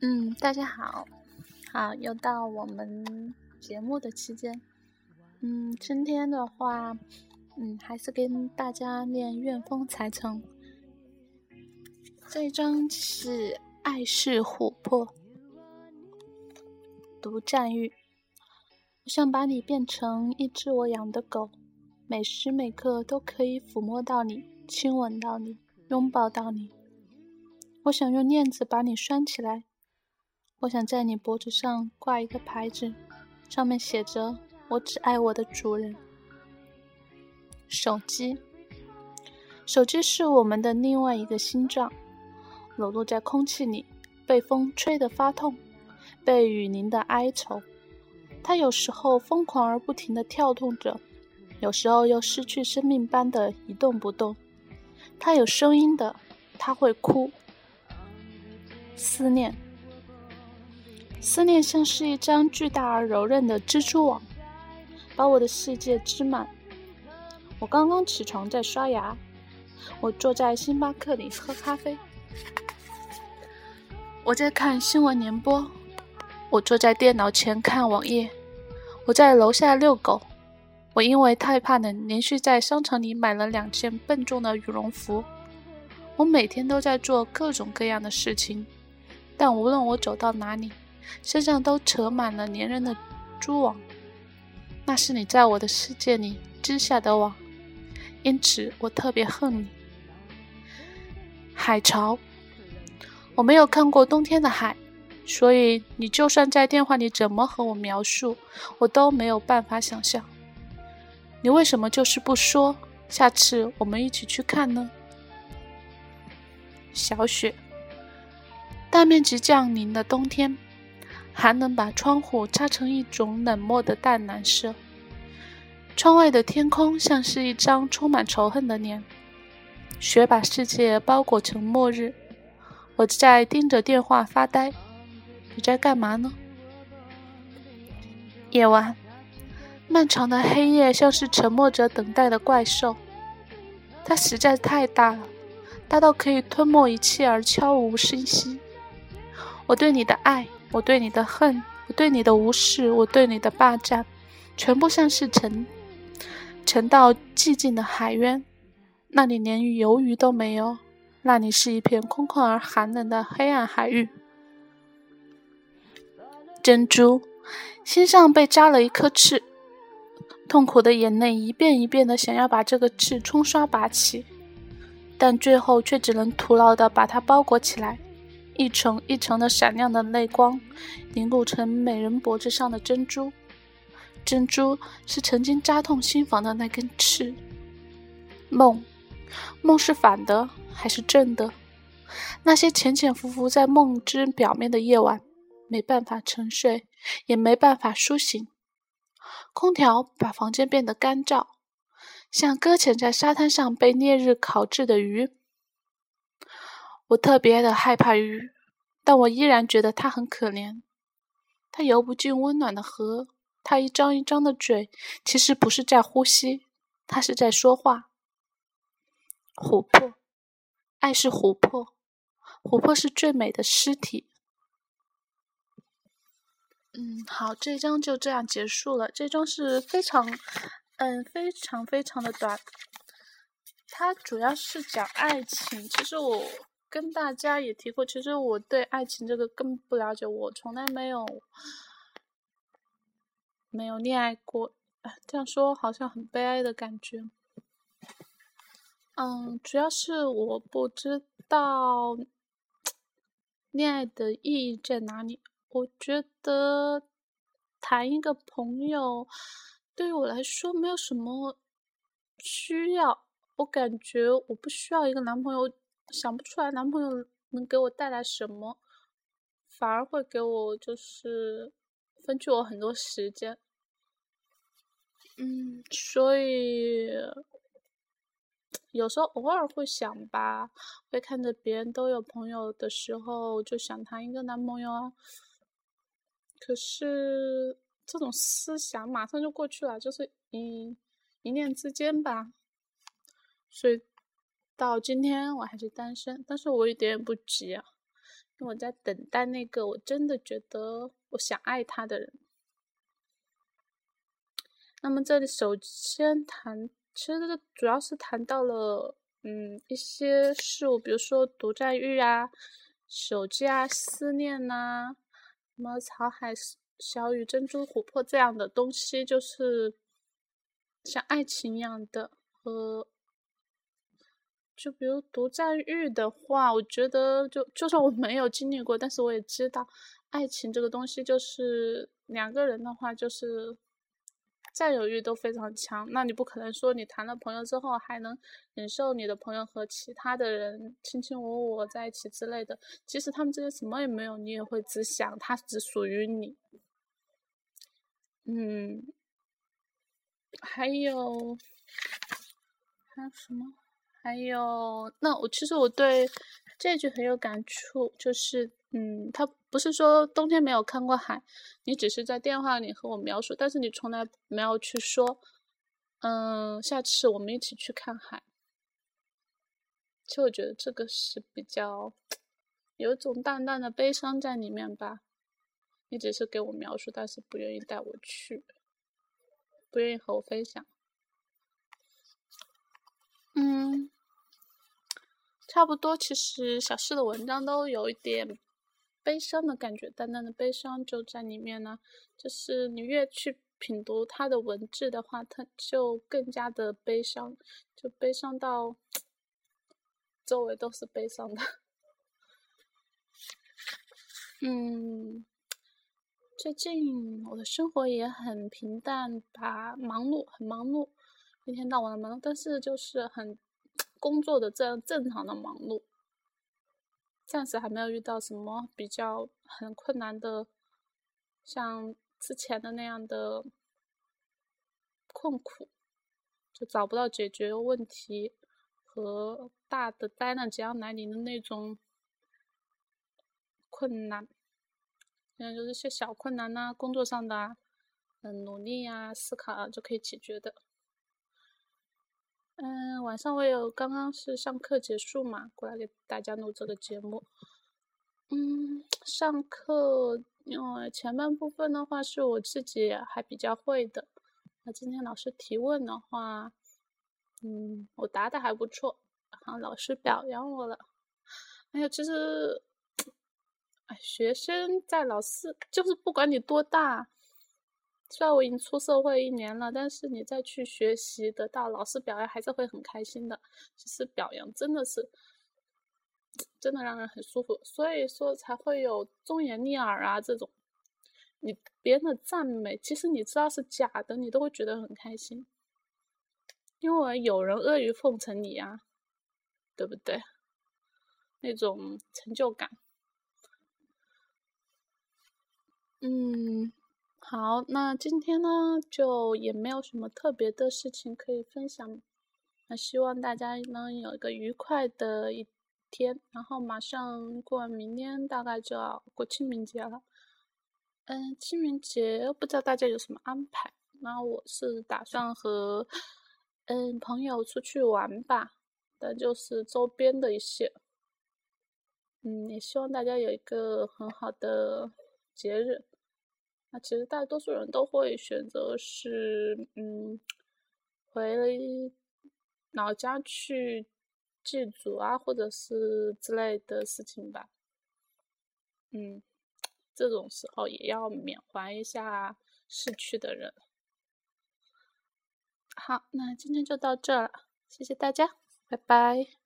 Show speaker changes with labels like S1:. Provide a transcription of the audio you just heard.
S1: 嗯，大家好，好，又到我们节目的期间。嗯，今天的话，嗯，还是跟大家念《怨风才成》这一章是《爱是琥珀》，独占玉。我想把你变成一只我养的狗，每时每刻都可以抚摸到你，亲吻到你，拥抱到你。我想用链子把你拴起来。我想在你脖子上挂一个牌子，上面写着“我只爱我的主人”。手机，手机是我们的另外一个心脏，裸露在空气里，被风吹得发痛，被雨淋得哀愁。它有时候疯狂而不停地跳动着，有时候又失去生命般的一动不动。它有声音的，它会哭。思念。思念像是一张巨大而柔韧的蜘蛛网，把我的世界织满。我刚刚起床在刷牙，我坐在星巴克里喝咖啡，我在看新闻联播，我坐在电脑前看网页，我在楼下遛狗。我因为太怕冷，连续在商场里买了两件笨重的羽绒服。我每天都在做各种各样的事情，但无论我走到哪里。身上都扯满了粘人的蛛网，那是你在我的世界里织下的网，因此我特别恨你。海潮，我没有看过冬天的海，所以你就算在电话里怎么和我描述，我都没有办法想象。你为什么就是不说？下次我们一起去看呢？小雪，大面积降临的冬天。寒冷把窗户擦成一种冷漠的淡蓝色，窗外的天空像是一张充满仇恨的脸。雪把世界包裹成末日。我在盯着电话发呆。你在干嘛呢？夜晚，漫长的黑夜像是沉默着等待的怪兽。它实在太大了，大到可以吞没一切而悄无声息。我对你的爱。我对你的恨，我对你的无视，我对你的霸占，全部像是沉沉到寂静的海渊，那里连鱿鱼都没有，那里是一片空旷而寒冷的黑暗海域。珍珠心上被扎了一颗刺，痛苦的眼泪一遍一遍的想要把这个刺冲刷拔起，但最后却只能徒劳的把它包裹起来。一层一层的闪亮的泪光，凝固成美人脖子上的珍珠。珍珠是曾经扎痛心房的那根刺。梦，梦是反的还是正的？那些潜潜伏伏在梦之表面的夜晚，没办法沉睡，也没办法苏醒。空调把房间变得干燥，像搁浅在沙滩上被烈日烤制的鱼。我特别的害怕鱼，但我依然觉得它很可怜。它游不进温暖的河，它一张一张的嘴，其实不是在呼吸，它是在说话。琥珀，爱是琥珀，琥珀是最美的尸体。嗯，好，这一章就这样结束了。这一章是非常，嗯，非常非常的短。它主要是讲爱情，其实我。跟大家也提过，其实我对爱情这个更不了解，我从来没有没有恋爱过。这样说好像很悲哀的感觉。嗯，主要是我不知道恋爱的意义在哪里。我觉得谈一个朋友对于我来说没有什么需要，我感觉我不需要一个男朋友。想不出来男朋友能给我带来什么，反而会给我就是分去我很多时间。嗯，所以有时候偶尔会想吧，会看着别人都有朋友的时候，就想谈一个男朋友啊。可是这种思想马上就过去了，就是一一念之间吧。所以到今天我还是单身，但是我一点也不急啊，因为我在等待那个我真的觉得我想爱他的人。那么这里首先谈，其实这主要是谈到了，嗯，一些事物，比如说独占欲啊、手机啊、思念呐，什么草海小雨、珍珠琥珀这样的东西，就是像爱情一样的。呃就比如独占欲的话，我觉得就就算我没有经历过，但是我也知道，爱情这个东西就是两个人的话，就是。占有欲都非常强，那你不可能说你谈了朋友之后还能忍受你的朋友和其他的人卿卿我我在一起之类的。即使他们之间什么也没有，你也会只想他只属于你。嗯，还有还有什么？还有，那我其实我对这句很有感触，就是。嗯，他不是说冬天没有看过海，你只是在电话里和我描述，但是你从来没有去说，嗯，下次我们一起去看海。其实我觉得这个是比较有一种淡淡的悲伤在里面吧。你只是给我描述，但是不愿意带我去，不愿意和我分享。嗯，差不多，其实小四的文章都有一点。悲伤的感觉，淡淡的悲伤就在里面呢。就是你越去品读他的文字的话，他就更加的悲伤，就悲伤到周围都是悲伤的。嗯，最近我的生活也很平淡吧，忙碌，很忙碌，一天到晚的忙，但是就是很 工作的这样正常的忙碌。暂时还没有遇到什么比较很困难的，像之前的那样的困苦，就找不到解决问题和大的灾难即将来临的那种困难。现在就是些小困难呐，工作上的，嗯，努力呀，思考啊就可以解决的。嗯，晚上我有刚刚是上课结束嘛，过来给大家录这个节目。嗯，上课因为前半部分的话是我自己还比较会的，那今天老师提问的话，嗯，我答的还不错，然后老师表扬我了。哎呀，其实，哎，学生在老师就是不管你多大。虽然我已经出社会一年了，但是你再去学习，得到老师表扬，还是会很开心的。其实表扬真的是，真的让人很舒服，所以说才会有忠言逆耳啊这种。你别人的赞美，其实你知道是假的，你都会觉得很开心，因为有人阿谀奉承你呀，对不对？那种成就感，嗯。好，那今天呢，就也没有什么特别的事情可以分享。那希望大家能有一个愉快的一天。然后马上过完明天，大概就要过清明节了。嗯，清明节不知道大家有什么安排？那我是打算和嗯朋友出去玩吧，但就是周边的一些。嗯，也希望大家有一个很好的节日。那其实大多数人都会选择是，嗯，回老家去祭祖啊，或者是之类的事情吧。嗯，这种时候也要缅怀一下逝去的人。好，那今天就到这了，谢谢大家，拜拜。